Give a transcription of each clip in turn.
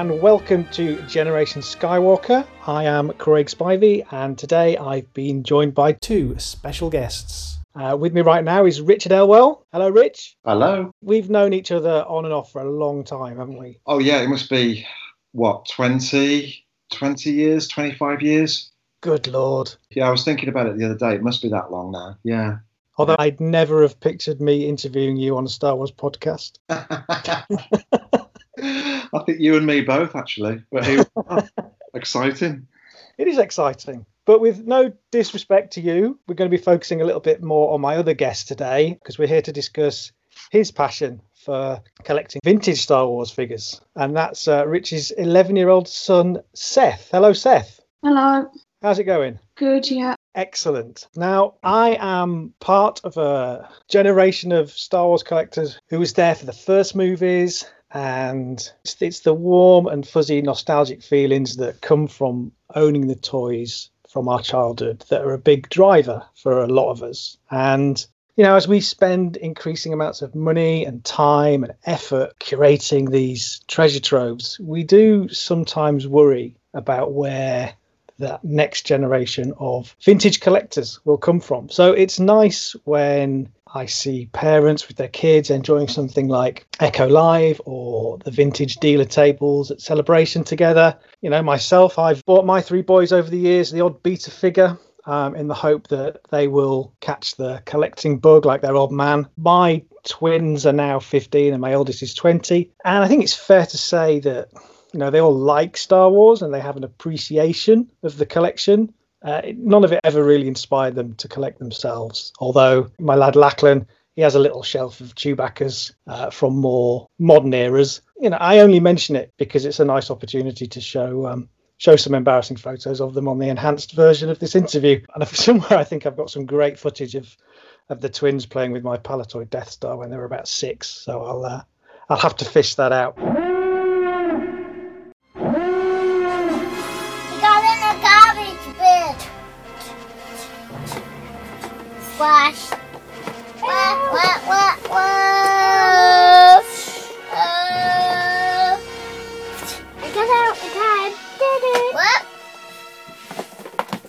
And welcome to Generation Skywalker. I am Craig Spivey, and today I've been joined by two special guests. Uh, with me right now is Richard Elwell. Hello, Rich. Hello. We've known each other on and off for a long time, haven't we? Oh yeah, it must be what 20, 20 years, twenty five years. Good lord. Yeah, I was thinking about it the other day. It must be that long now. Yeah. Although I'd never have pictured me interviewing you on a Star Wars podcast. I think you and me both actually. But here exciting. It is exciting. But with no disrespect to you, we're going to be focusing a little bit more on my other guest today because we're here to discuss his passion for collecting vintage Star Wars figures. And that's uh, Rich's 11 year old son, Seth. Hello, Seth. Hello. How's it going? Good, yeah. Excellent. Now, I am part of a generation of Star Wars collectors who was there for the first movies, and it's, it's the warm and fuzzy nostalgic feelings that come from owning the toys from our childhood that are a big driver for a lot of us. And you know, as we spend increasing amounts of money and time and effort curating these treasure troves, we do sometimes worry about where that next generation of vintage collectors will come from. So it's nice when I see parents with their kids enjoying something like Echo Live or the vintage dealer tables at Celebration together. You know, myself, I've bought my three boys over the years the odd beta figure um, in the hope that they will catch the collecting bug like their old man. My twins are now 15 and my oldest is 20. And I think it's fair to say that you know they all like Star Wars and they have an appreciation of the collection. Uh, none of it ever really inspired them to collect themselves. Although my lad Lachlan, he has a little shelf of Chewbacca's uh, from more modern eras. You know, I only mention it because it's a nice opportunity to show um, show some embarrassing photos of them on the enhanced version of this interview. And somewhere I think I've got some great footage of of the twins playing with my Palitoy Death Star when they were about six. So I'll uh, I'll have to fish that out. Splash. What, what, what, what? Uh, I got out again. Did it? What?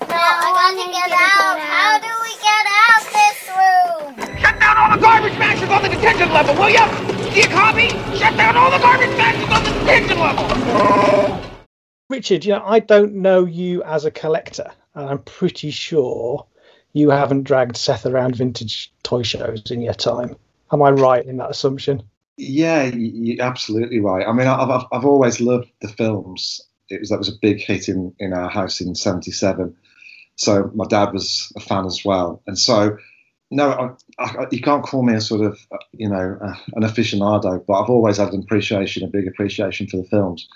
No, I got to get out. How do we get out this room? Shut down all the garbage mashers on the detention level, will ya? Do you copy? Shut down all the garbage mashers on the detention level. Richard, you know, I don't know you as a collector, and I'm pretty sure you haven't dragged Seth around vintage toy shows in your time. Am I right in that assumption? Yeah, you're absolutely right. I mean, I've, I've, always loved the films. it was that was a big hit in in our house in '77. So my dad was a fan as well, and so no, I, I, you can't call me a sort of you know uh, an aficionado, but I've always had an appreciation, a big appreciation for the films.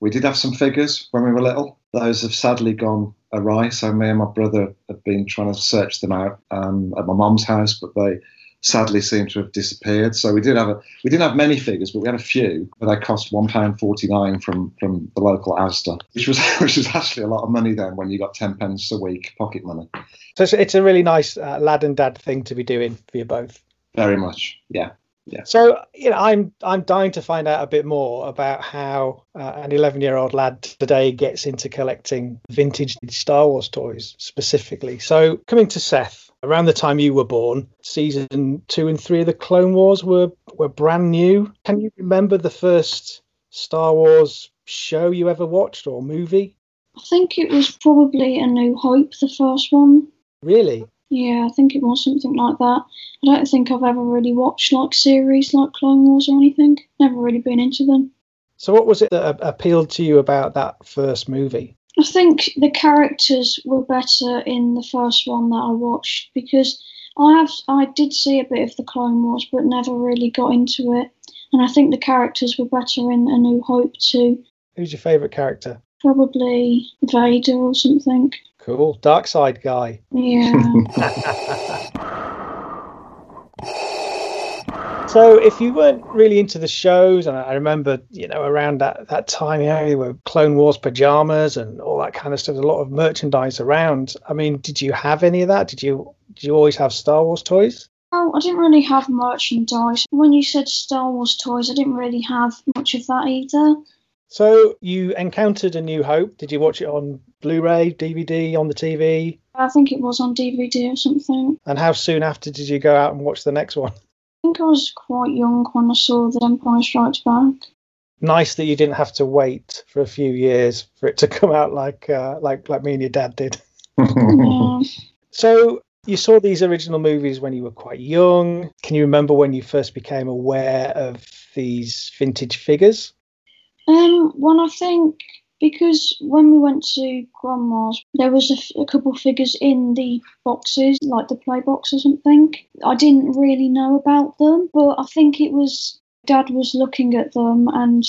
We did have some figures when we were little. Those have sadly gone awry. So me and my brother have been trying to search them out um, at my mum's house, but they sadly seem to have disappeared. So we did have a we didn't have many figures, but we had a few. But they cost one pound forty nine from from the local Asda, which was which was actually a lot of money then when you got ten pence a week pocket money. So it's, it's a really nice uh, lad and dad thing to be doing for you both. Very much, yeah. Yeah. So you know, I'm I'm dying to find out a bit more about how uh, an 11 year old lad today gets into collecting vintage Star Wars toys specifically. So coming to Seth, around the time you were born, season two and three of the Clone Wars were were brand new. Can you remember the first Star Wars show you ever watched or movie? I think it was probably A New Hope, the first one. Really? Yeah, I think it was something like that. I don't think I've ever really watched like series like Clone Wars or anything. Never really been into them. So what was it that appealed to you about that first movie? I think the characters were better in the first one that I watched because I have I did see a bit of the Clone Wars but never really got into it. And I think the characters were better in A New Hope too. Who's your favourite character? Probably Vader or something. Cool. Dark side guy. Yeah. So if you weren't really into the shows, and I remember, you know, around that, that time, you know, there were Clone Wars pajamas and all that kind of stuff. There's a lot of merchandise around. I mean, did you have any of that? Did you did you always have Star Wars toys? Oh, I didn't really have merchandise. When you said Star Wars toys, I didn't really have much of that either. So you encountered A New Hope. Did you watch it on Blu-ray, DVD, on the TV? I think it was on DVD or something. And how soon after did you go out and watch the next one? I think I was quite young when I saw The Empire Strikes Back. Nice that you didn't have to wait for a few years for it to come out like uh, like like me and your dad did. yeah. So you saw these original movies when you were quite young. Can you remember when you first became aware of these vintage figures? Um, well, I think because when we went to grandma's, there was a, f- a couple figures in the boxes, like the play box or something. I didn't really know about them, but I think it was dad was looking at them and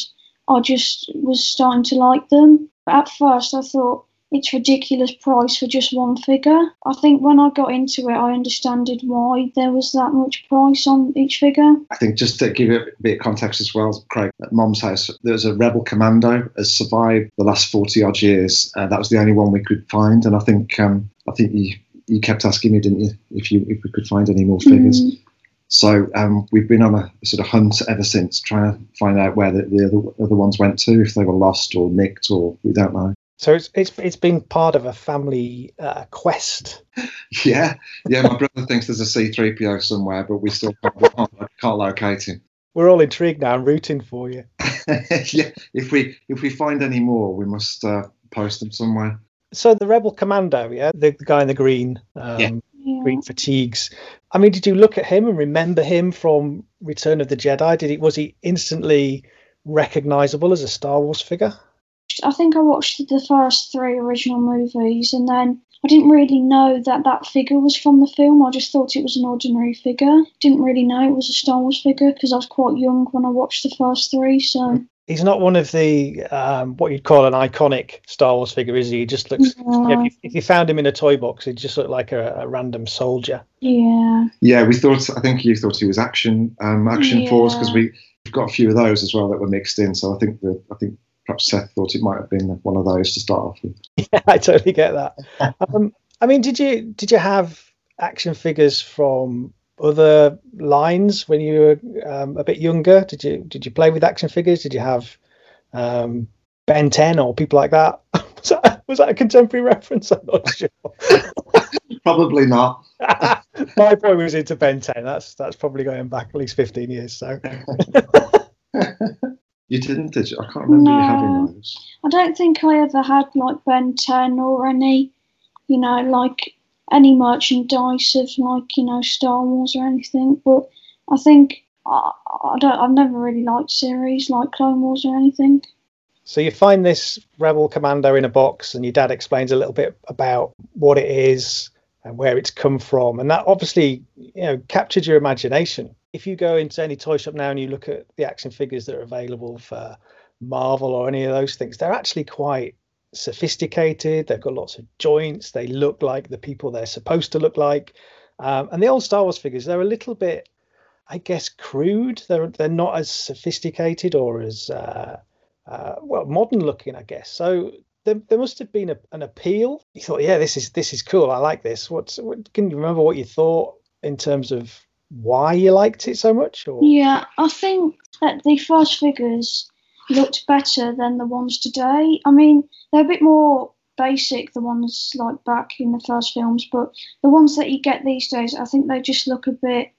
I just was starting to like them. At first, I thought it's ridiculous price for just one figure. I think when I got into it, I understood why there was that much price on each figure. I think just to give you a bit of context as well, Craig, at Mom's house, there was a Rebel Commando has survived the last forty odd years. Uh, that was the only one we could find, and I think um, I think you you kept asking me, didn't you, if you if we could find any more figures. Mm. So um, we've been on a sort of hunt ever since, trying to find out where the, the other, other ones went to, if they were lost or nicked, or we don't know. So it's it's it's been part of a family uh, quest. Yeah, yeah. My brother thinks there's a C3PO somewhere, but we still can't, can't locate him. We're all intrigued now and rooting for you. yeah, if we if we find any more, we must uh, post them somewhere. So the Rebel Commando, yeah, the, the guy in the green, um. Yeah. green fatigues. I mean, did you look at him and remember him from Return of the Jedi? Did he was he instantly recognizable as a Star Wars figure? I think I watched the first three original movies and then I didn't really know that that figure was from the film. I just thought it was an ordinary figure. Didn't really know it was a Star Wars figure because I was quite young when I watched the first three. So He's not one of the um, what you'd call an iconic Star Wars figure, is he? He just looks. No. If, you, if you found him in a toy box, he'd just look like a, a random soldier. yeah, Yeah, we thought. I think you thought he was action um, action force because we, we've got a few of those as well that were mixed in. So I think the I think perhaps Seth thought it might have been one of those to start off with. Yeah, I totally get that. Um, I mean, did you did you have action figures from other lines when you were um, a bit younger? Did you did you play with action figures? Did you have um, Ben Ten or people like that? was, that was that a contemporary reference? I'm not sure. Probably not. My boy was into Ben Ten. That's that's probably going back at least fifteen years. So You didn't, did you? I can't remember you having those. I don't think I ever had like Ben 10 or any, you know, like any merchandise of like, you know, Star Wars or anything. But I think I, I don't, I've never really liked series like Clone Wars or anything. So you find this Rebel Commando in a box, and your dad explains a little bit about what it is and where it's come from, and that obviously you know captured your imagination. If you go into any toy shop now and you look at the action figures that are available for Marvel or any of those things, they're actually quite sophisticated. They've got lots of joints. They look like the people they're supposed to look like. Um, and the old Star Wars figures, they're a little bit, I guess, crude. They're they're not as sophisticated or as uh, uh, well modern looking, I guess. So there, there must have been a, an appeal. You thought, yeah, this is this is cool. I like this. What's what, can you remember what you thought in terms of why you liked it so much? Or? Yeah, I think that the first figures looked better than the ones today. I mean, they're a bit more basic, the ones like back in the first films, but the ones that you get these days, I think they just look a bit,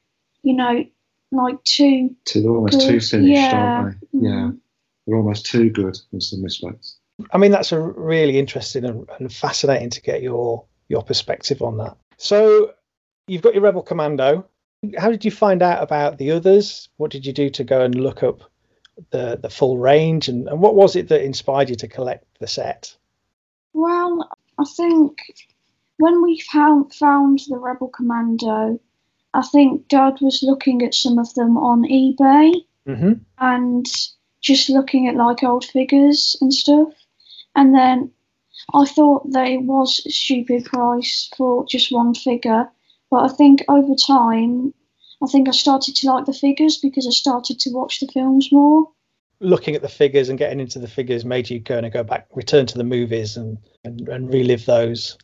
you know, like too. Too, they're almost good. too finished, yeah. aren't they? Yeah. Mm. They're almost too good in some respects. I mean, that's a really interesting and, and fascinating to get your your perspective on that. So you've got your Rebel Commando. How did you find out about the others? What did you do to go and look up the the full range, and, and what was it that inspired you to collect the set? Well, I think when we found found the Rebel Commando, I think Dad was looking at some of them on eBay Mm-hmm. and just looking at like old figures and stuff. And then I thought that it was a stupid price for just one figure, but I think over time, I think I started to like the figures because I started to watch the films more. Looking at the figures and getting into the figures made you kind of go back, return to the movies, and and, and relive those.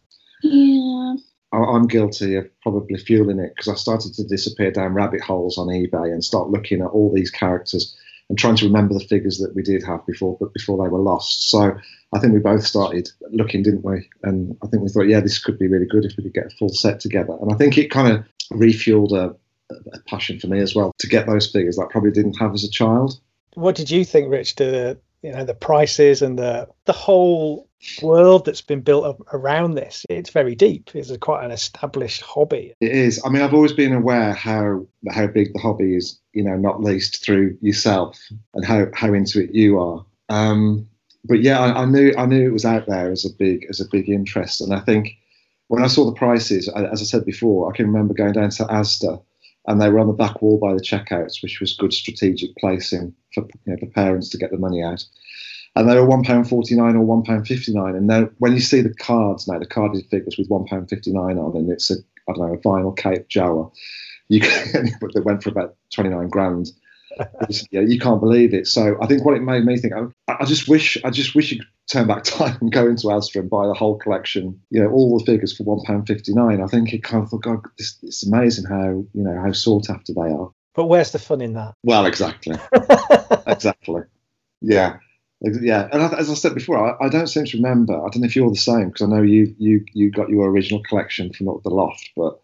Yeah. I- I'm guilty of probably fueling it because I started to disappear down rabbit holes on eBay and start looking at all these characters and trying to remember the figures that we did have before, but before they were lost. So I think we both started looking, didn't we? And I think we thought, yeah, this could be really good if we could get a full set together. And I think it kind of refueled a, a passion for me as well to get those figures that I probably didn't have as a child. What did you think, Rich? To you know the prices and the the whole world that's been built up around this. It's very deep. It's a, quite an established hobby. It is. I mean, I've always been aware how how big the hobby is. You know, not least through yourself and how how into it you are. Um, but yeah, I, I knew I knew it was out there as a big as a big interest, and I think when I saw the prices, as I said before, I can remember going down to Asda, and they were on the back wall by the checkouts, which was good strategic placing for you know, parents to get the money out. And they were one pound forty nine or one pound fifty nine. And now, when you see the cards now, the carded figures with one pound fifty nine on, and it's a I don't know a vinyl Cape Jawa, you can, went for about twenty nine grand. It's- yeah, you can't believe it. So I think what it made me think, I, I just wish, I just wish you could turn back time and go into Asda and buy the whole collection, you know, all the figures for one pound fifty nine. I think it kind of thought, God, this, it's amazing how you know how sought after they are. But where's the fun in that? Well, exactly, exactly, yeah, yeah. And as I said before, I, I don't seem to remember. I don't know if you're the same because I know you you you got your original collection from the loft, but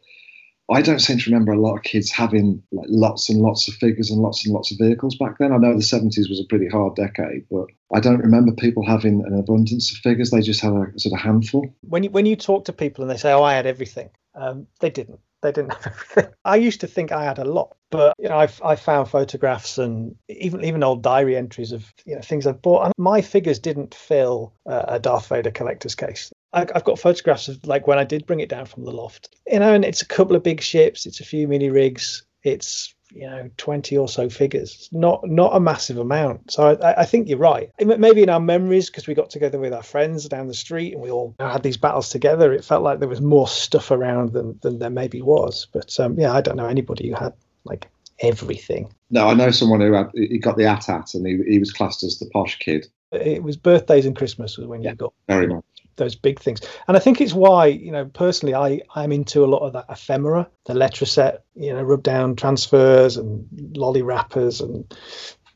I don't seem to remember a lot of kids having like lots and lots of figures and lots and lots of vehicles back then. I know the 70s was a pretty hard decade, but I don't remember people having an abundance of figures. They just had a sort of handful. When you when you talk to people and they say, "Oh, I had everything," um, they didn't. They didn't have everything. I used to think I had a lot, but you know, I've I found photographs and even even old diary entries of you know things I've bought, and my figures didn't fill uh, a Darth Vader collector's case. I, I've got photographs of like when I did bring it down from the loft, you know, and it's a couple of big ships, it's a few mini rigs, it's you know 20 or so figures. Not not a massive amount. So i, I think you're right. Maybe in our memories because we got together with our friends down the street and we all had these battles together it felt like there was more stuff around than, than there maybe was. But um, yeah i don't know anybody who had like everything. No, I know someone who had he got the AT-AT and he, he was classed as the posh kid. it was birthdays and christmas was when you got Very much. Those big things. And I think it's why, you know, personally, I, I'm into a lot of that ephemera, the letter set, you know, rub down transfers and lolly wrappers and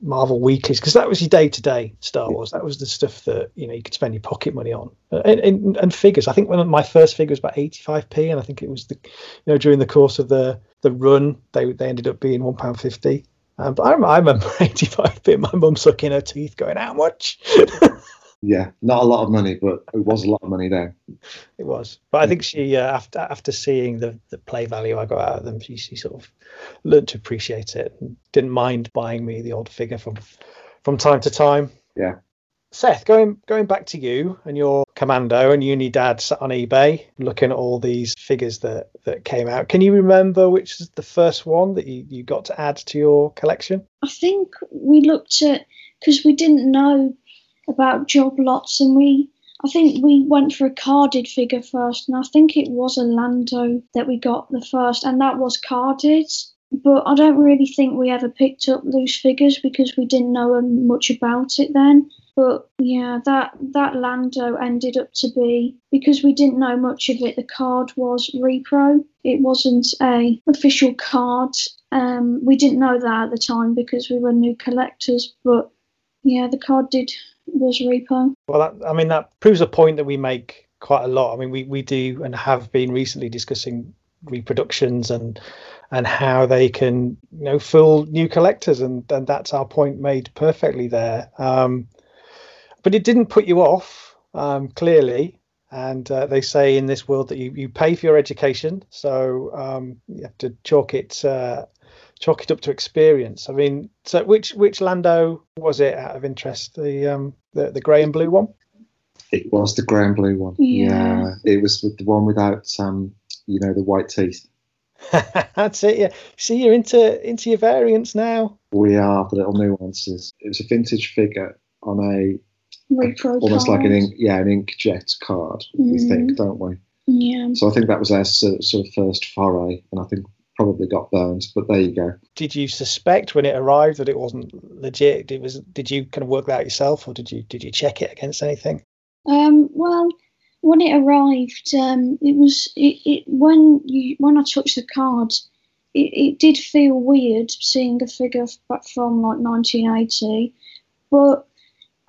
Marvel weeklies, because that was your day to day Star Wars. That was the stuff that, you know, you could spend your pocket money on. Uh, And, and, and figures. I think when my first figure was about 85p, and I think it was the, you know, during the course of the, the run, they, they ended up being £1.50. Um, but I, I remember 85p, my mum sucking her teeth going, how much? Yeah, not a lot of money, but it was a lot of money there. It was, but I think she uh, after after seeing the the play value I got out of them, she, she sort of learned to appreciate it and didn't mind buying me the odd figure from from time to time. Yeah. Seth, going going back to you and your commando and uni dad sat on eBay looking at all these figures that that came out. Can you remember which is the first one that you, you got to add to your collection? I think we looked at because we didn't know about job lots, and we I think we went for a carded figure first, and I think it was a Lando that we got the first, and that was carded. But I don't really think we ever picked up loose figures because we didn't know much about it then. But yeah, that that Lando ended up to be because we didn't know much of it. The card was repro. It wasn't a official card. Um, we didn't know that at the time because we were new collectors. But yeah, the card did was repo. Well, that, I mean that proves a point that we make quite a lot. I mean, we we do and have been recently discussing reproductions and and how they can you know fool new collectors and and that's our point made perfectly there um, but it didn't put you off um, clearly and uh, they say in this world that you, you pay for your education so um, you have to chalk it uh, chalk it up to experience. I mean so which which lando was it out of interest? The um the, the gray and blue one? It was the grey and blue one. Yeah. yeah it was the one without um you know the white teeth. That's it yeah. See you're into into your variants now. We are the little nuances. It was a vintage figure on a Repro almost like an ink yeah an inkjet card we Mm. think don't we? Yeah. so i think that was our sort sort of first foray and i think probably got burned but there you go. Did you suspect when it arrived that it wasn't legit? It was did you kind of work that out yourself or did you did you check it against anything? Um, well, when it arrived, um, it was it, it when you when I touched the card, it, it did feel weird seeing a figure f- from like 1980, but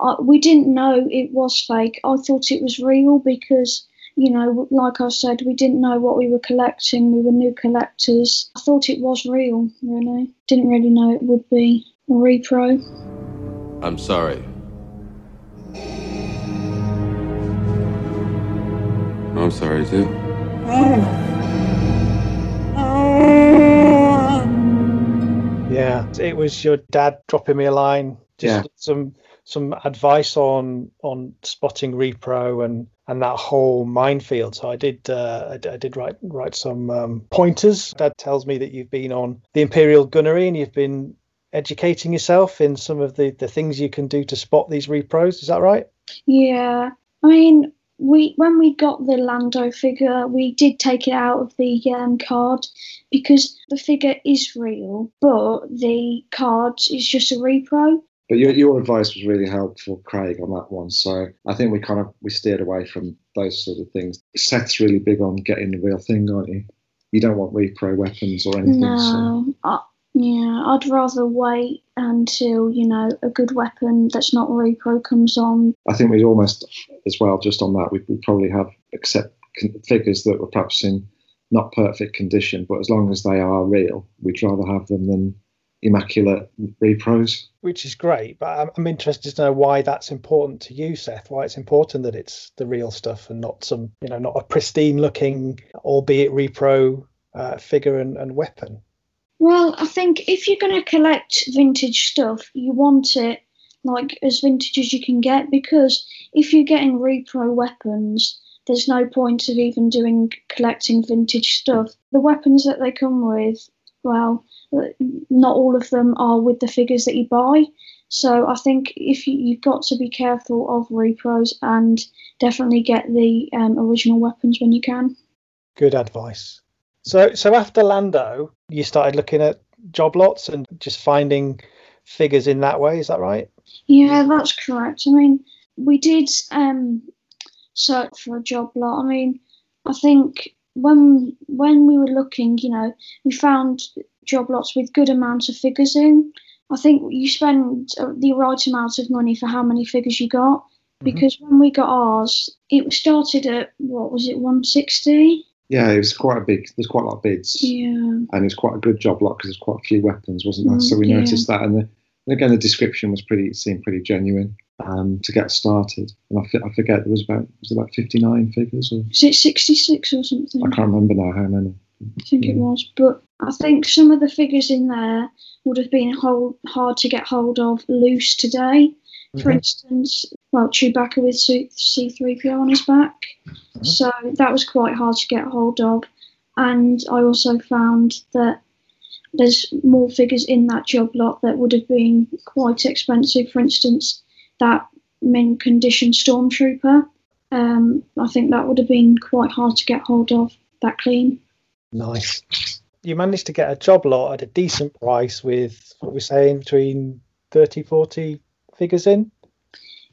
I, we didn't know it was fake. I thought it was real because you know, like I said, we didn't know what we were collecting. We were new collectors. I thought it was real. Really, didn't really know it would be a repro. I'm sorry. I'm sorry too. yeah it was your dad dropping me a line just Yeah. some some advice on on spotting repro and and that whole minefield. So i did uh i, I did write write some um, pointers. Dad tells me that you've been on the imperial gunnery and you've been educating yourself in some of the the things you can do to spot these repros. Is that right? Yeah, I mean, we when we got the Lando figure, we did take it out of the um, card because the figure is real, but the card is just a repro. But your, your advice was really helpful, Craig, on that one. So I think we kind of we steered away from those sort of things. Seth's really big on getting the real thing, aren't you? You don't want repro weapons or anything. So. No, I, yeah, I'd rather wait until you know a good weapon that's not repro comes on. I think we'd almost, as well, just on that, we'd, we'd probably have accept figures that were perhaps in not perfect condition, but as long as they are real, we'd rather have them than immaculate repros. which is great but I'm, I'm interested to know why that's important to you seth why it's important that it's the real stuff and not some you know not a pristine looking albeit repro uh, figure and, and weapon Well, I think if you're going to collect vintage stuff, you want it like as vintage as you can get because if you're getting repro weapons, there's no point of even doing collecting vintage stuff. The weapons that they come with, well, not all of them are with the figures that you buy. So I think if you, you've got to be careful of repros and definitely get the um, original weapons when you can. good advice so so after lando you started looking at job lots and just finding figures in that way is that right Yeah, that's correct. I mean, we did um, search for a job lot. I mean, I think when when we were looking, you know, we found job lots with good amounts of figures in. I think you spend uh, the right amount of money for how many figures you got. Because when we got ours, it started at what was it, one sixty? Yeah, it was quite a big. There's quite a lot of bids, Yeah. and it was quite a good job lot because there's quite a few weapons, wasn't there? Mm, so we yeah. noticed that, and, the, and again, the description was pretty seemed pretty genuine um, to get started. And I, I forget there was about was it about 59 figures, or Was it sixty six or something? I can't remember now how many. I think it was. But I think some of the figures in there would have been hold, hard to get hold of loose today. For Mhm. instance, well, Chewbacca with C3PO on his back. Mm-hmm. So that was quite hard to get hold of. And I also found that there's more figures in that job lot that would have been quite expensive. For instance, that mint condition stormtrooper. Um, I think that would have been quite hard to get hold of that clean. Nice. You managed to get a job lot at a decent price with what we're saying between 30, 40 figures in.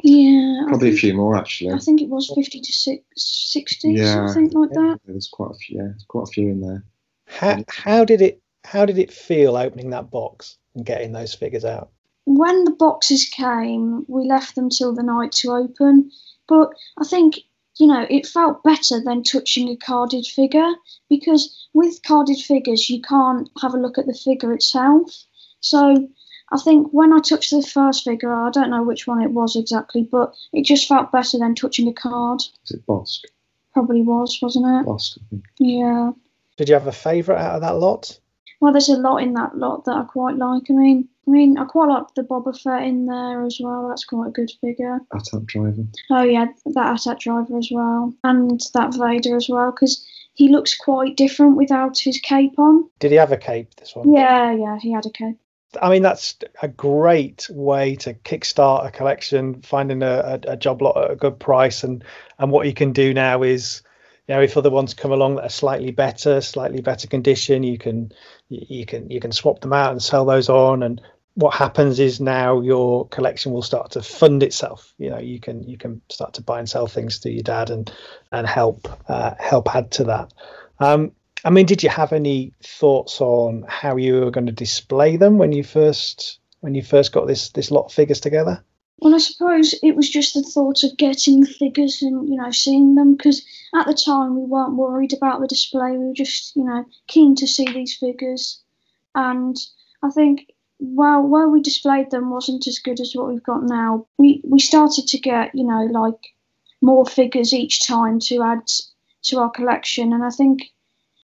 Yeah, probably think, a few more actually. I think it was 50 to 60, yeah, something like that. There's quite a few. Yeah, there's quite a few in there. How how did it how did it feel opening that box and getting those figures out? When the boxes came, we left them till the night to open. But I think you know, it felt better than touching a carded figure because with carded figures, you can't have a look at the figure itself. So I think when I touched the first figure, I don't know which one it was exactly, but it just felt better than touching a card. Is it Bossk? Probably was, wasn't it? Bossk, I think. Yeah. Did you have a favourite out of that lot? Well, there's a lot in that lot that I quite like. I mean, I mean, I quite like the Boba Fett in there as well. That's quite a good figure. AT-AT driver. Oh yeah, that AT-AT driver as well, and that Vader as well, because he looks quite different without his cape on. Did he have a cape? This one? Yeah, yeah, he had a cape. I mean, that's a great way to kickstart a collection, finding a, a, a job lot at a good price, and and what you can do now is you know if other ones come along that are slightly better slightly better condition you can you can you can swap them out and sell those on. And what happens is now your collection will start to fund itself. You know you can you can start to buy and sell things to your dad and and help uh, help add to that. Um, i mean did you have any thoughts on how you were going to display them when you first when you first got this this lot of figures together well, I suppose it was just the thought of getting figures and you know seeing them because at the time we weren't worried about the display. We were just you know keen to see these figures, and I think well where we displayed them wasn't as good as what we've got now. We we started to get you know like more figures each time to add to our collection, and I think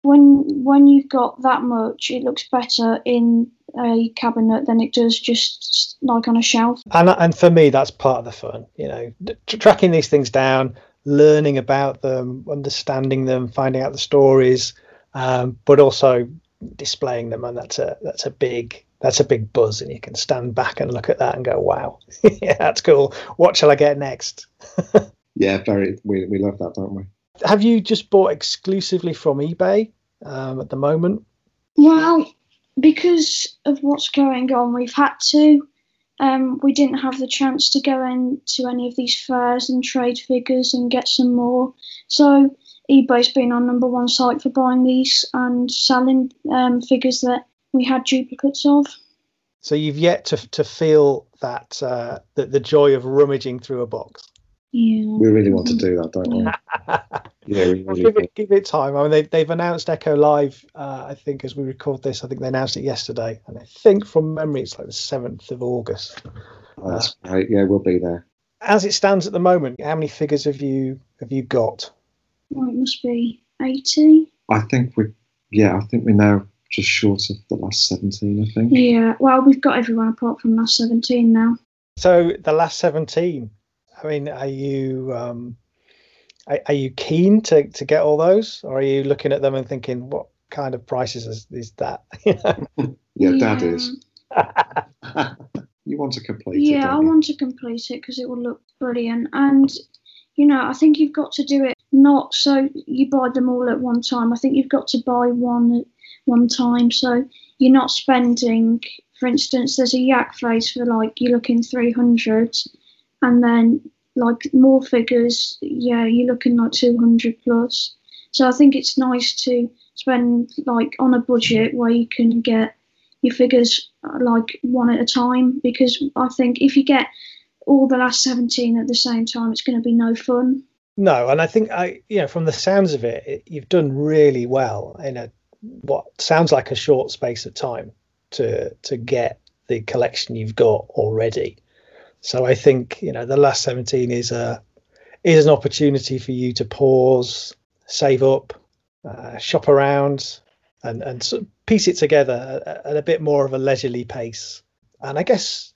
when when you've got that much, it looks better in a cabinet than it does just like on a shelf. And and for me, that's part of the fun. You know, tracking these things down, learning about them, understanding them, finding out the stories, um, but also displaying them, and that's a that's a big that's a big buzz, and you can stand back and look at that and go, "Wow, yeah, that's cool. What shall I get next?" yeah, very. We we love that, don't we? Have you just bought exclusively from eBay um, at the moment? Well, because of what's going on, we've had to. Um, we didn't have the chance to go into any of these fairs and trade figures and get some more. So eBay's been our number one site for buying these and selling um, figures that we had duplicates of. So you've yet to to feel that uh, the, the joy of rummaging through a box. Yeah. We really want to do that, don't we? yeah, we really give, it, give it time. I mean, they, they've announced Echo Live, uh, I think, as we record this. I think they announced it yesterday. And I think from memory, it's like the 7th of August. Oh, that's uh, great. Yeah, we'll be there. As it stands at the moment, how many figures have you have you got? Well, it must be 80. I think we, yeah, I think we're now just short of the last 17, I think. Yeah, well, we've got everyone apart from last 17 now. So the last 17, I mean, are you um, are, are, you keen to, to get all those, or are you looking at them and thinking, what kind of prices is, is that? yeah, Dad is. you want to complete yeah, it? Yeah, I want to complete it because it will look brilliant, and you know, I think you've got to do it not so you buy them all at one time. I think you've got to buy one at one time, so you're not spending. For instance, there's a yak face for like you're looking 300 and then like more figures, yeah, you're looking like 200 plus. So I think it's nice to spend like on a budget where you can get your figures uh, like one at a time because I think if you get all the last 17 at the same time, it's going to be no fun. No, and I think I, you know, from the sounds of it, it, you've done really well in a what sounds like a short space of time to to get the collection you've got already. So I think you know the last 17 is a is an opportunity for you to pause, save up, uh, shop around, and and sort of piece it together at, at a bit more of a leisurely pace. And I guess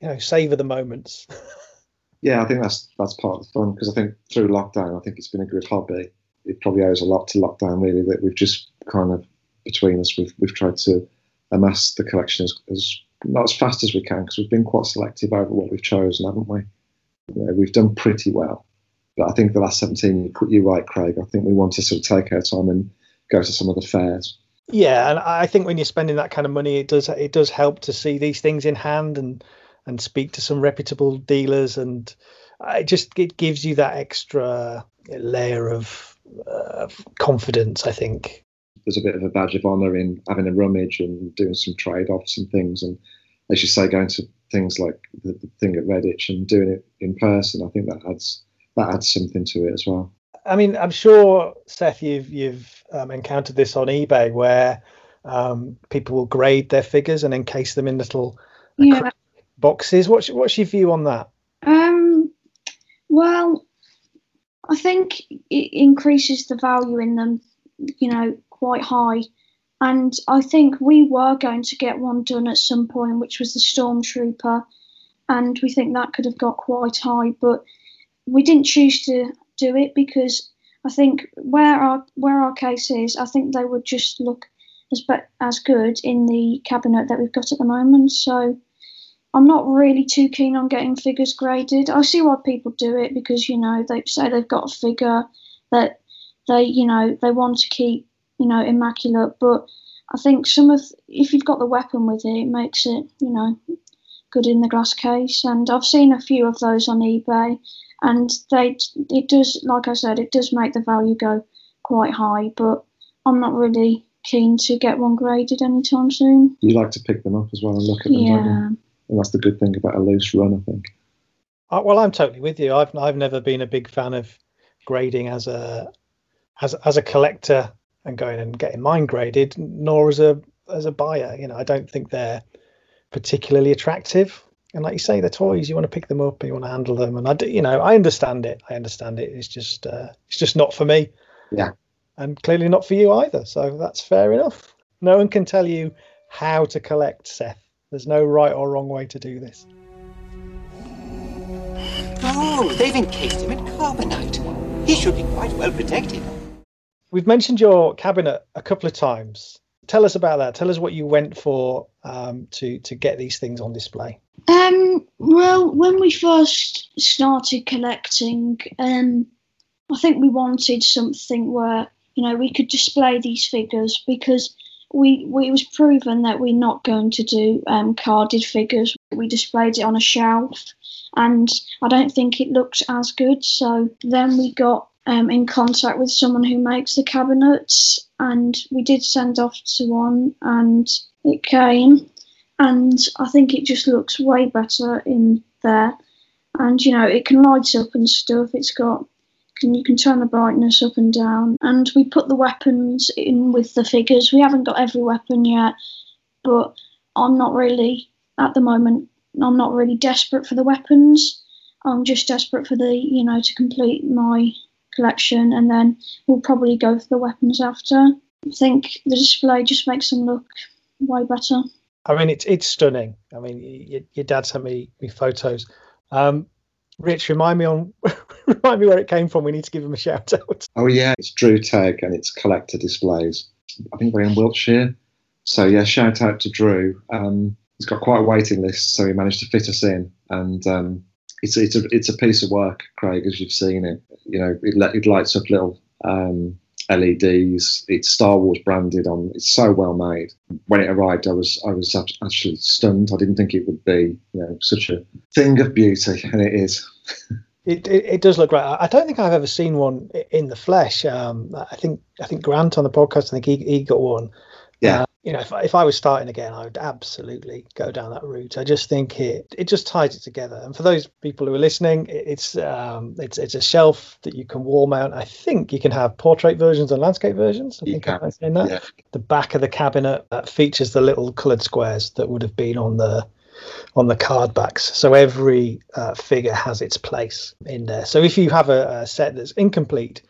you know savor the moments. yeah, I think that's that's part of the fun because I think through lockdown, I think it's been a good hobby. It probably owes a lot to lockdown, really, that we've just kind of between us, we've we've tried to amass the collection as, as not as fast as we can because we've been quite selective over what we've chosen, haven't we? You know, we've done pretty well, but I think the last 17, you put you right, Craig. I think we want to sort of take our time and go to some of the fairs. Yeah, and I think when you're spending that kind of money, it does it does help to see these things in hand and and speak to some reputable dealers, and it just it gives you that extra layer of, uh, confidence. I think there's a bit of a badge of honour in having a rummage and doing some trade offs and things, and as you say, going to things like the, the thing at Redditch and doing it in person. I think that adds that adds something to it as well. I mean, I'm sure Seth, you've you've um, encountered this on eBay where um, people will grade their figures and encase them in little Yeah. boxes. What's what's your view on that? Um, well, I think it increases the value in them, you know, quite high. And I think we were going to get one done at some point, which was the Stormtrooper, and we think that could have got quite high, but we didn't choose to do it because I think where our where our case is, I think they would just look as be- as good in the cabinet that we've got at the moment. So I'm not really too keen on getting figures graded. I see why people do it because you know they say they've got a figure that they you know they want to keep you know immaculate, but I think some of if you've got the weapon with it, it makes it you know good in the glass case. And I've seen a few of those on eBay, and they it does like I said, it does make the value go quite high. But I'm not really keen to get one graded anytime soon. You like to pick them up as well and look at them, don't you? Yeah. And that's the good thing about a loose run, I think. Uh, well, I'm totally with you. I've I've never been a big fan of grading as a as as a collector and going and getting mine graded, nor as a as a buyer. You know, I don't think they're particularly attractive. And like you say, the toys, you want to pick them up and you want to handle them. And I, do, you know, I understand it. I understand it. It's just, uh, it's just not for me. Yeah. And clearly not for you either. So that's fair enough. No one can tell you how to collect, Seth. There's no right or wrong way to do this. Oh, they've encased him in carbonite. He should be quite well protected. We've mentioned your cabinet a couple of times. Tell us about that. Tell us what you went for um, to to get these things on display. Um, well, when we first started collecting, um, I think we wanted something where you know we could display these figures because we, we it was proven that we're not going to do um, carded figures. We displayed it on a shelf, and I don't think it looked as good. So then we got um, in contact with someone who makes the cabinets, and we did send off to one, and it came, and I think it just looks way better in there, and you know it can light up and stuff. It's got can you can turn the brightness up and down, and we put the weapons in with the figures. We haven't got every weapon yet, but I'm not really at the moment. I'm not really desperate for the weapons. I'm just desperate for the you know to complete my collection, and then we'll probably go for the weapons after. I think the display just makes them look way better. I mean, it's it's stunning. I mean, your, your dad sent me, me photos. Um, Rich, remind me on remind me where it came from. We need to give him a shout out. Oh yeah, it's Drew Teg and it's collector displays. I think we're in Wiltshire. So yeah, shout out to Drew. Um, he's got quite a waiting list, so he managed to fit us in. And um, it's it's a it's a piece of work, Craig, as you've seen it. You know, it, it lights up little um, LEDs. It's Star Wars branded on. It's so well made. When it arrived, I was I was actually stunned. I didn't think it would be you know such a thing of beauty, and it is. It, it, it does look great. I I don't think I've ever seen one in the flesh. Um, I think I think Grant on the podcast. I think he, he got one. Yeah. Uh, you know, if, I- if I was starting again, I would absolutely go down that route. I just think it it just ties it together. And for those people who are listening, it's um it's it's a shelf that you can wall mount. I think you can have portrait versions and landscape versions. I You think I'm saying that. yeah. The back of the cabinet features the little coloured squares that would have been on the on the card backs. So every uh, figure has its place in there. So if you have a, a set that's incomplete,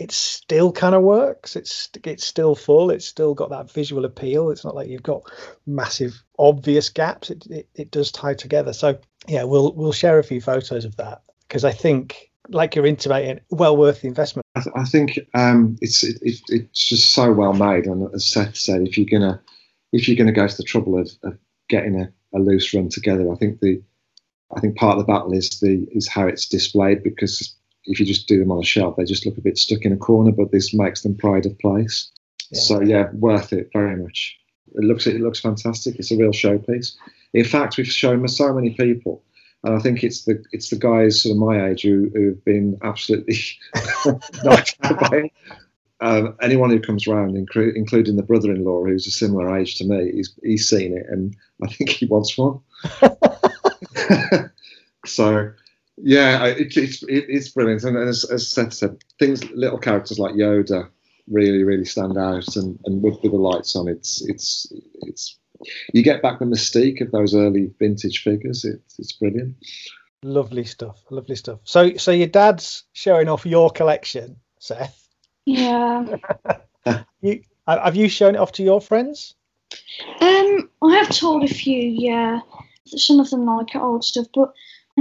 it still kind of works. It's it's still full. It's still got that visual appeal. It's not like you've got massive obvious gaps. It it, it does tie together. So yeah, we'll we'll share a few photos of that because I think, like you're intimating, well worth the investment. I, th- I think um, it's it, it, it's just so well made, and as Seth said, if you're gonna if you're gonna go to the trouble of, of getting a, a loose run together, I think the I think part of the battle is the is how it's displayed because if you just do them on a shelf, they just look a bit stuck in a corner. But this makes them pride of place. Yeah. So yeah, worth it very much. It looks it looks fantastic. It's a real showpiece. In fact, we've shown so many people, and I think it's the it's the guys sort of my age who who've been absolutely knocked out by it. Um, anyone who comes round, inclu- including the brother-in-law, who's a similar age to me, he's he's seen it, and I think he wants one. so, yeah, it, it's it, it's brilliant, and as, as Seth said, things little characters like Yoda really really stand out, and, and with, with the lights on, it's it's it's you get back the mystique of those early vintage figures. It's it's brilliant. Lovely stuff. Lovely stuff. So, so your dad's showing off your collection, Seth. Yeah. You have you shown it off to your friends? Um, I have told a few, yeah. Some of them like old stuff, but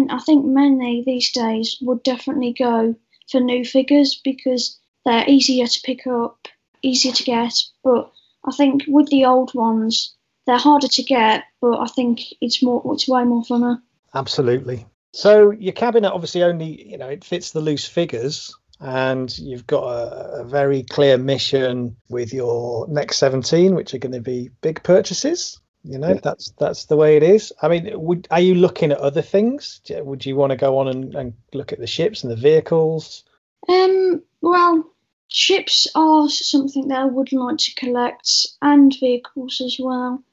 I think many these days would definitely go for new figures because they're easier to pick up, easier to get. But I think with the old ones, they're harder to get, but I think it's more, it's way more funner. Absolutely. So your cabinet obviously only, you know, it fits the loose figures and you've got a, a very clear mission with your next 17 which are going to be big purchases you know Yeah. that's that's the way it is i mean would are you looking at other things would you want to go on and, and look at the ships and the vehicles Um, well, ships are something that I would like to collect, and vehicles as well.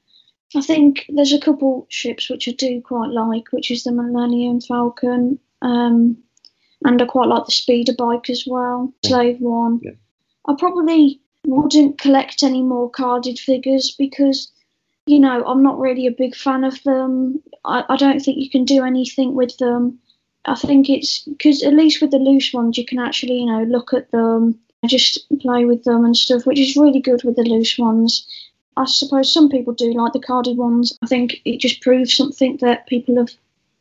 I think there's a couple ships which I do quite like, which is the Millennium Falcon, um, and I quite like the speeder bike as well, Slave One. Yeah. I probably wouldn't collect any more carded figures because, you know, I'm not really a big fan of them. I, I don't think you can do anything with them. I think it's because at least with the loose ones, you can actually, you know, look at them, just play with them and stuff, which is really good with the loose ones. I suppose some people do like the carded ones. I think it just proves something that people have,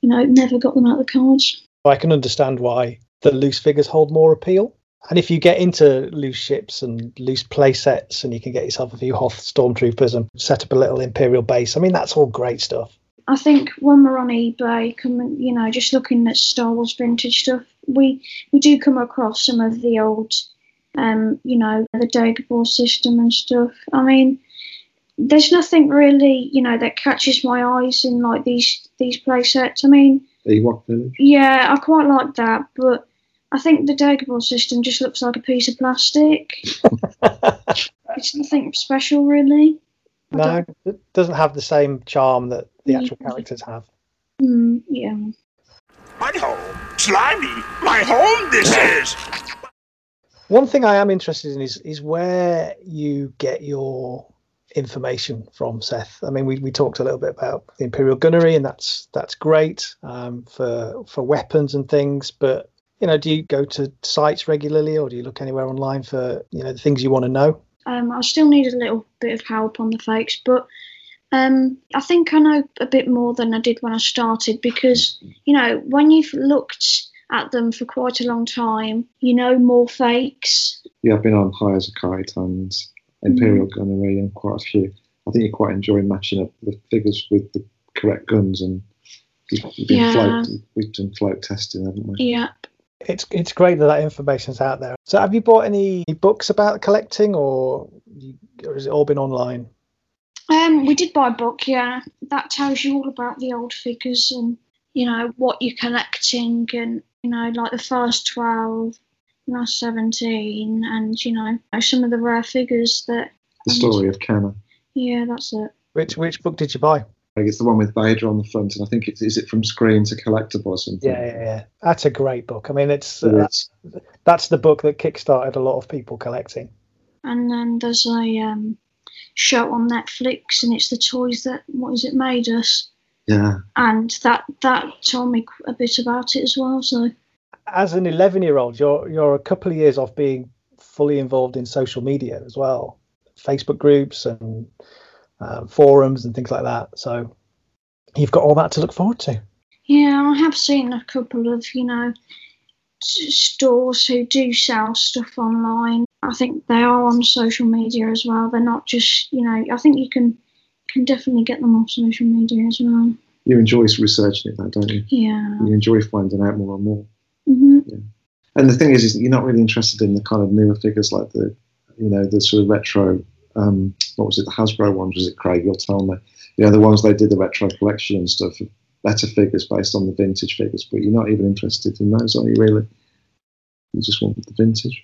you know, never got them out of the cards. i can understand why the loose figures hold more appeal and if you get into loose ships and loose play sets and you can get yourself a few hoth stormtroopers and set up a little imperial base i mean that's all great stuff I think when we're on eBay, coming, you know, just looking at Star Wars vintage stuff, we we do come across some of the old, um, you know, the Dagobah system and stuff. I mean, there's nothing really, you know, that catches my eyes in like these these play sets. I mean, Ewok Village. yeah, I quite like that, but I think the Dagobah system just looks like a piece of plastic. it's nothing special, really. I no don't- it doesn't have the same charm that the Yeah. actual characters have Mm, yeah. My home. Slimy. My home this is. One thing I am interested in is is where you get your information from, Seth. I mean, we, we talked a little bit about the Imperial Gunnery, and that's that's great um, for for weapons and things. But you know, do you go to sites regularly, or do you look anywhere online for you know the things you want to know? Um, I still need a little bit of help on the fakes, but um, I think I know a bit more than I did when I started because, you know, when you've looked at them for quite a long time, you know more fakes. Yeah, I've been on High as a Kite and Imperial Gunnery and quite a few. I think you quite enjoy matching up the figures with the correct guns and you've, you've been Yeah. float, we've done float testing, haven't we? Yeah. It's it's great that that information's out there. So, have you bought any books about collecting, or, you, or has it all been online? Um, we did buy a book, yeah. That tells you all about the old figures and, you know, what you're collecting and, you know, like the first 12, last 17, and, you know, some of the rare figures that, The story of Kenner. yeah, that's it. Which which book did you buy? Like it's the one with Vader on the front, and I think it's is it from screen to collectible or something. Yeah, yeah, yeah. That's a great book. I mean, it's It uh, is. that's the book that kickstarted a lot of people collecting. And then there's a um, show on Netflix, and it's the toys that what is it made us, Yeah. and that that told me a bit about it as well. So As an 11 year old, you're you're a couple of years off being fully involved in social media as well, Facebook groups and uh, forums and things like that. So you've got all that to look forward to. Yeah, I have seen a couple of, you know, stores who do sell stuff online. I think they are on social media as well. They're not just, you know, I think you can can definitely get them off social media as well. You enjoy researching it, though, don't you? Yeah. You enjoy finding out more and more. hmm And the thing is, is you're not really interested in the kind of newer figures like the, you know, the sort of retro. Um, what was it? The Hasbro ones? Was it Craig? You'll tell me. You know, the ones they did the retro collection and stuff. Better figures based on the vintage figures, but you're not even interested in those, are you? Really? You just want the vintage.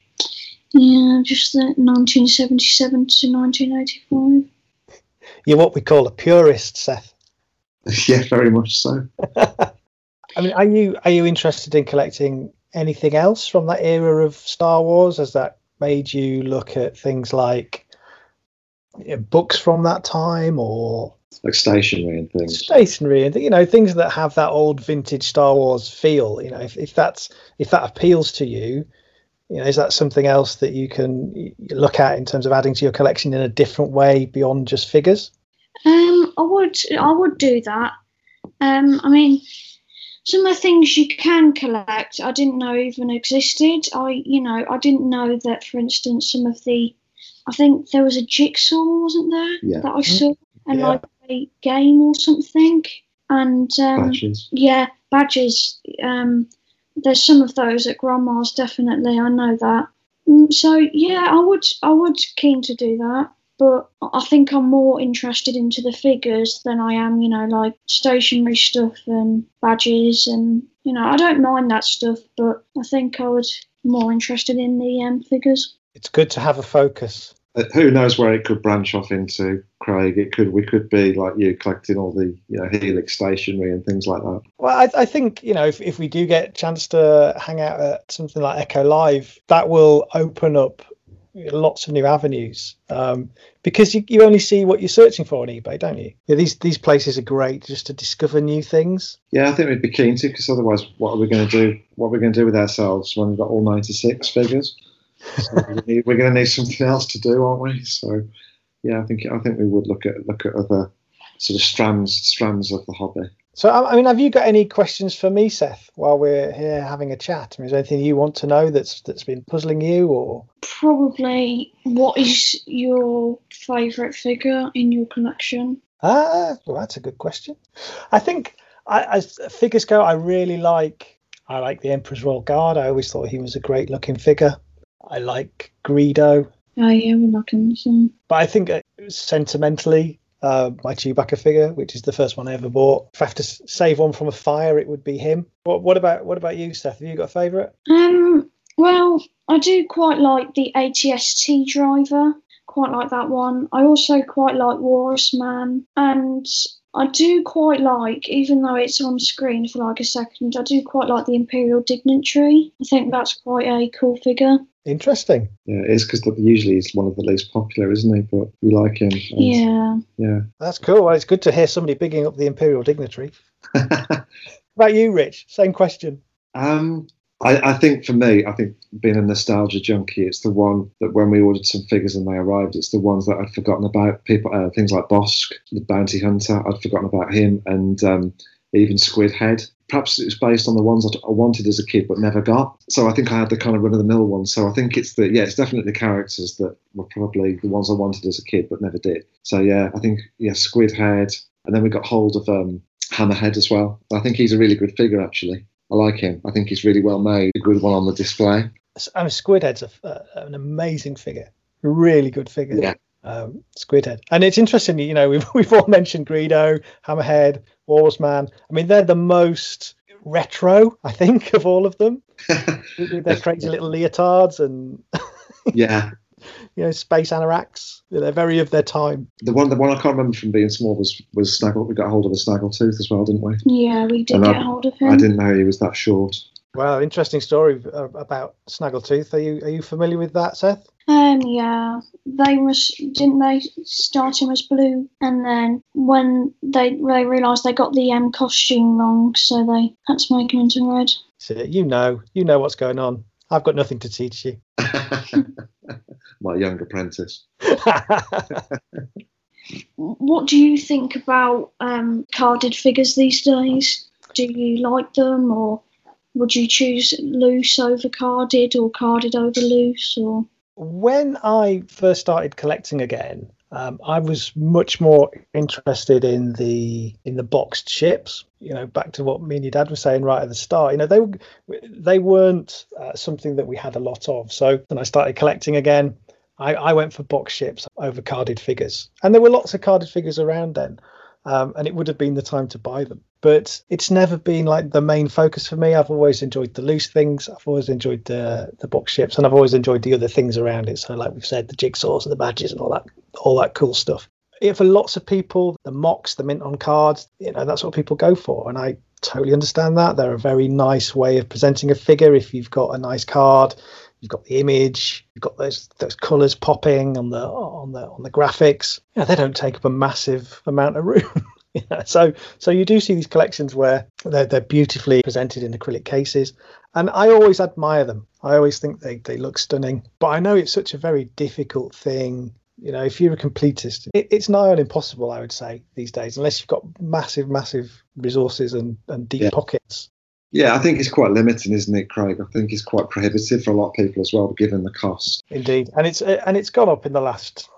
Yeah, just the 1977 to 1985. You're what we call a purist, Seth. yeah, very much so. I mean, are you are you interested in collecting anything else from that era of Star Wars? Has that made you look at things like you know, books from that time or Like stationery and things. stationery and you know things that have that old vintage Star Wars feel? You know, if, if that's if that appeals to you, you know, is that something else that you can look at in terms of adding to your collection in a different way beyond just figures? Um, I would, I would do that. Um, I mean, some of the things you can collect, I didn't know even existed. I, you know, I didn't know that, for instance, some of the, I think there was a jigsaw, wasn't there, Yeah. that I saw, and Yeah. like a game or something, and um, Badges. yeah, badges. Um, there's some of those at grandma's, definitely. I know that. Mm, So yeah, I would, I would keen to do that but I think I'm more interested into the figures than I am, you know, like stationery stuff and badges, and you know, I don't mind that stuff, but I think I would more interested in the um, figures. It's good to have a focus. Uh, who knows where it could branch off into, Craig? It could. We could be like you, collecting all the you know Helix stationery and things like that. Well, I, I think you know if, if we do get a chance to hang out at something like Echo Live, that will open up lots of new avenues um, because you, you only see what you're searching for on eBay, don't you? Yeah, these these places are great just to discover new things. Yeah, I think we'd be keen to, because otherwise, what are we going to do? What are we going to do with ourselves when we've got all 96 figures? So we're gonna need- we're going to need something else to do, aren't we? So, yeah, I think I think we would look at look at other sort of strands strands of the hobby. So, I I mean, have you got any questions for me, Seth, while we're here having a chat? I mean, is there anything you want to know that's that's been puzzling you, or Probably, what is your favourite figure in your collection? ah, well, that's a good question. I think, I, as figures go, I really like I like the Emperor's Royal Guard. I always thought he was a great looking figure. I like Greedo, Oh yeah, we like him. So. but I think uh, sentimentally, uh, my Chewbacca figure, which is the first one I ever bought. If I have to save one from a fire, it would be him. What, what about what about you, Seth? Have you got a favourite? Um, well, I do quite like the ATST driver. Quite like that one. I also quite like Walrus Man, and I do quite like, even though it's on screen for like a second, I do quite like the Imperial Dignitary. I think that's quite a cool figure. Interesting. Yeah, it's because usually he's one of the least popular, isn't he? But you like him. and- Yeah. Yeah. That's cool. Well, it's good to hear somebody bigging up the Imperial Dignitary. About you, Rich? Same question. Um, I, I think for me, I think being a nostalgia junkie, it's the one that when we ordered some figures and they arrived, it's the ones that I'd forgotten about. People, uh, things like Bossk, the bounty hunter, I'd forgotten about him, and um, even Squid Head. Perhaps it was based on the ones that I wanted as a kid but never got. So I think I had the kind of run of the mill ones. So I think it's the yeah, it's definitely the characters that were probably the ones I wanted as a kid but never did. So yeah, I think yeah, Squid Head, and then we got hold of um, Hammerhead as well. I think he's a really good figure actually. I like him. I think he's really well made. A good one on the display. I mean, Squidhead's a, uh, an amazing figure. Really good figure. Yeah. Um, Squidhead. And it's interesting, you know, we've, we've all mentioned Greedo, Hammerhead, Walrus Man. I mean, they're the most retro, I think, of all of them. with their crazy little leotards and, Yeah. You know, space anoraks. They're very of their time. The one, the one I can't remember from being small was was Snaggle. We got hold of a Snaggletooth as well, didn't we? Yeah, we did And get I- hold of him. I didn't know he was that short. Well, interesting story uh, about Snaggletooth. Are you are you familiar with that, Seth? Um, yeah, they was didn't they start him as blue, and then when they they realised they got the um costume wrong, so they had to make him into red. So you know, you know what's going on. I've got nothing to teach you. My young apprentice. What do you think about um carded figures these days? do you like them, or would you choose loose over carded, or carded over loose, or? When I first started collecting again, um, I was much more interested in the in the boxed ships. You know, back to what me and your dad were saying right at the start. You know, they were they weren't uh, something that we had a lot of. So when I started collecting again, I, I went for box ships over carded figures, and there were lots of carded figures around then um, and it would have been the time to buy them. But it's never been like the main focus for me. I've always enjoyed the loose things. I've always enjoyed the the box ships, and I've always enjoyed the other things around it. So, like we've said, the jigsaws and the badges and all that, all that cool stuff. Yeah, for lots of people, the MOCs, the mint on cards, you know, that's what people go for, and I totally understand that. They're a very nice way of presenting a figure. If you've got a nice card, you've got the image, you've got those those colours popping on the on the on the graphics. Yeah, they don't take up a massive amount of room. yeah, so so you do see these collections where they're they're beautifully presented in acrylic cases, and I always admire them. I always think they they look stunning. But I know it's such a very difficult thing. You know, if you're a completist, it, it's nigh on impossible, I would say, these days, unless you've got massive, massive resources and, and deep Yeah. pockets. Yeah, I think it's quite limiting, isn't it, Craig? I think it's quite prohibitive for a lot of people as well, given the cost. Indeed, and it's and it's gone up in the last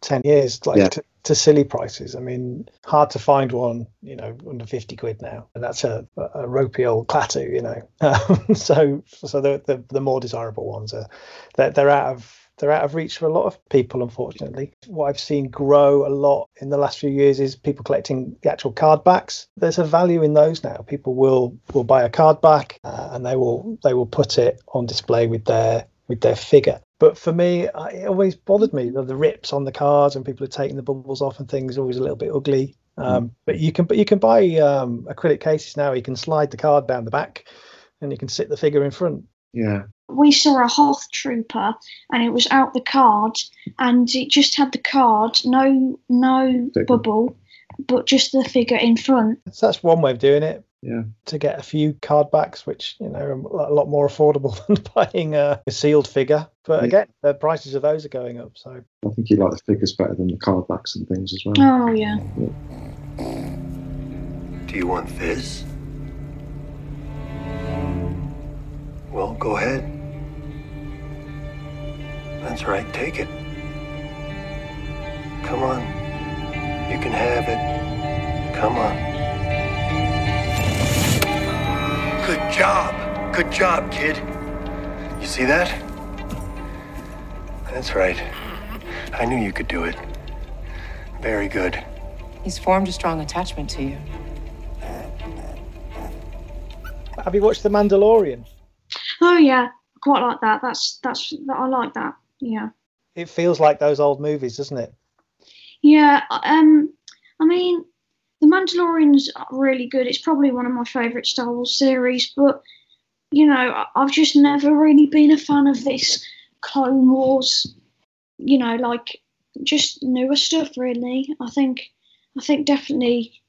ten years, like Yeah. to, to silly prices. I mean, hard to find one, you know, under fifty quid now, and that's a, a ropey old Klaatu, you know. Um, so so the, the the more desirable ones are they're, they're out of they're out of reach for a lot of people, unfortunately. What I've seen grow a lot in the last few years is people collecting the actual card backs. There's a value in those now. People will will buy a card back uh, and they will they will put it on display with their with their figure. But for me, it always bothered me the, the rips on the cards and people are taking the bubbles off and things always a little bit ugly. Um, But you can but you can buy um, acrylic cases now. You can slide the card down the back, and you can sit the figure in front. Yeah. We saw a Hoth trooper and it was out the card and it just had the card, no no Figure. bubble, but just the figure in front. So that's one way of doing it. Yeah. To get a few card backs, which you know are a lot more affordable than buying a, a sealed figure. But Yeah. again, the prices of those are going up. So I think you like the figures better than the card backs and things as well. Oh yeah. Do you want this? Well, go ahead. That's right, take it. Come on. You can have it. Come on. Good job. Good job, kid. You see that? That's right. I knew you could do it. Very good. He's formed a strong attachment to you. have you watched The Mandalorian? Oh yeah, quite like that. That's that's I like that. Yeah. It feels like those old movies, doesn't it? Yeah, um, I mean, The Mandalorian's are really good. It's probably one of my favourite Star Wars series, but you know, I've just never really been a fan of this Clone Wars. You know, like just newer stuff. Really, I think, I think definitely,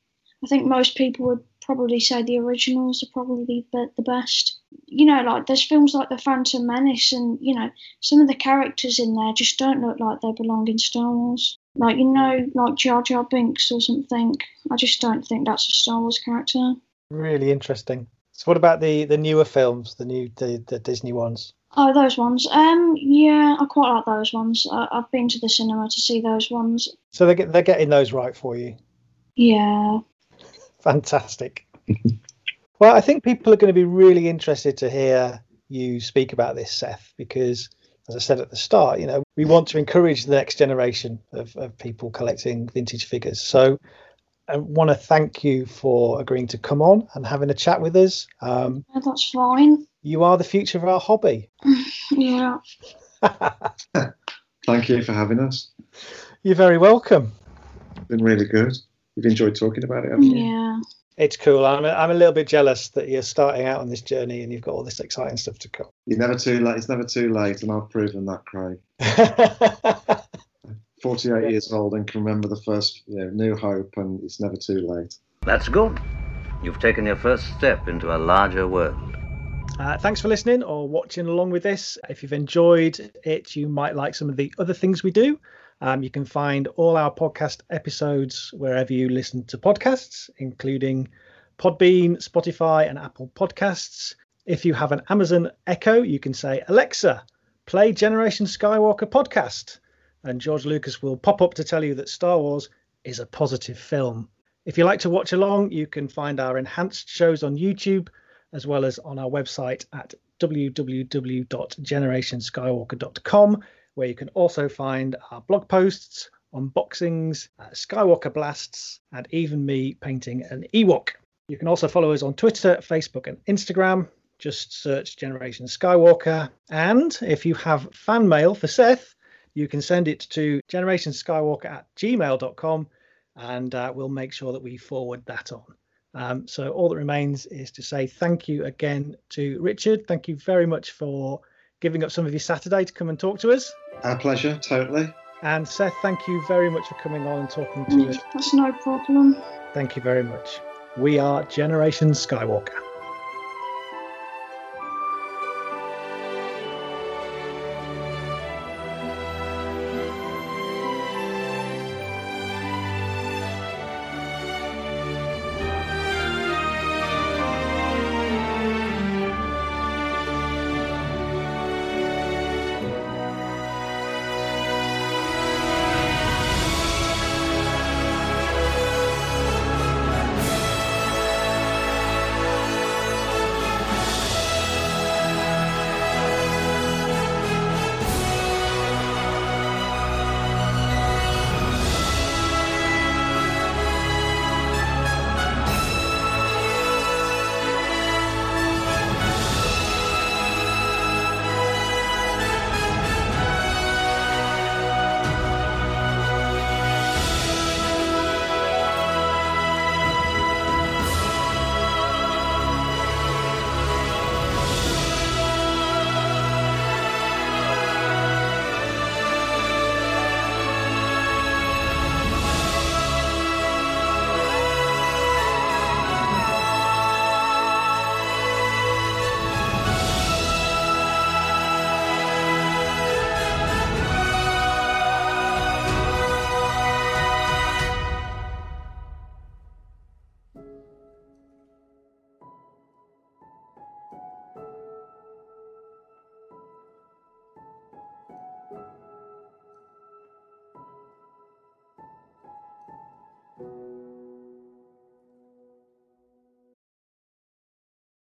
I think most people would probably say the originals are probably the, the best. You know, like there's films like The Phantom Menace, and you know, some of the characters in there just don't look like they belong in Star Wars. Like you know, like Jar Jar Binks or something. I just don't think that's a Star Wars character. Really interesting. So what about the the newer films, the new the, the Disney ones? Oh, those ones. Um, yeah, I quite like those ones. I, I've been to the cinema to see those ones. So they get they're getting those right for you. Yeah. Fantastic. well, I think people are going to be really interested to hear you speak about this, Seth, because as I said at the start, you know, we want to encourage the next generation of, of people collecting vintage figures. So I want to thank you for agreeing to come on and having a chat with us. Um, Yeah, that's fine. you are the future of our hobby. Yeah. Thank you for having us. You're very welcome. It's been really good. You've enjoyed talking about it, haven't you? Yeah. It's cool. I'm a, I'm a little bit jealous that you're starting out on this journey and you've got all this exciting stuff to come. You're never too late. It's never too late, and I've proven that, Craig. 48 years old and can remember the first, you know, New Hope, and it's never too late. That's good. You've taken your first step into a larger world. Uh, thanks for listening or watching along with this. If you've enjoyed it, you might like some of the other things we do. Um, you can find all our podcast episodes wherever you listen to podcasts, including Podbean, Spotify, and Apple Podcasts. If you have an Amazon Echo, you can say, Alexa, play Generation Skywalker podcast. And George Lucas will pop up to tell you that Star Wars is a positive film. If you like to watch along, you can find our enhanced shows on YouTube as well as on our website at www.generationskywalker.com, where you can also find our blog posts, unboxings, uh, Skywalker blasts, and even me painting an Ewok. You can also follow us on Twitter, Facebook, and Instagram. Just search Generation Skywalker. And if you have fan mail for Seth, you can send it to generationskywalker at gmail.com and uh, we'll make sure that we forward that on. Um, so all that remains is to say thank you again to Richard. Thank you very much for giving up some of your Saturday to come and talk to us. Our pleasure, totally. And Seth, thank you very much for coming on and talking to mm. us. That's no problem. Thank you very much. We are Generation Skywalker.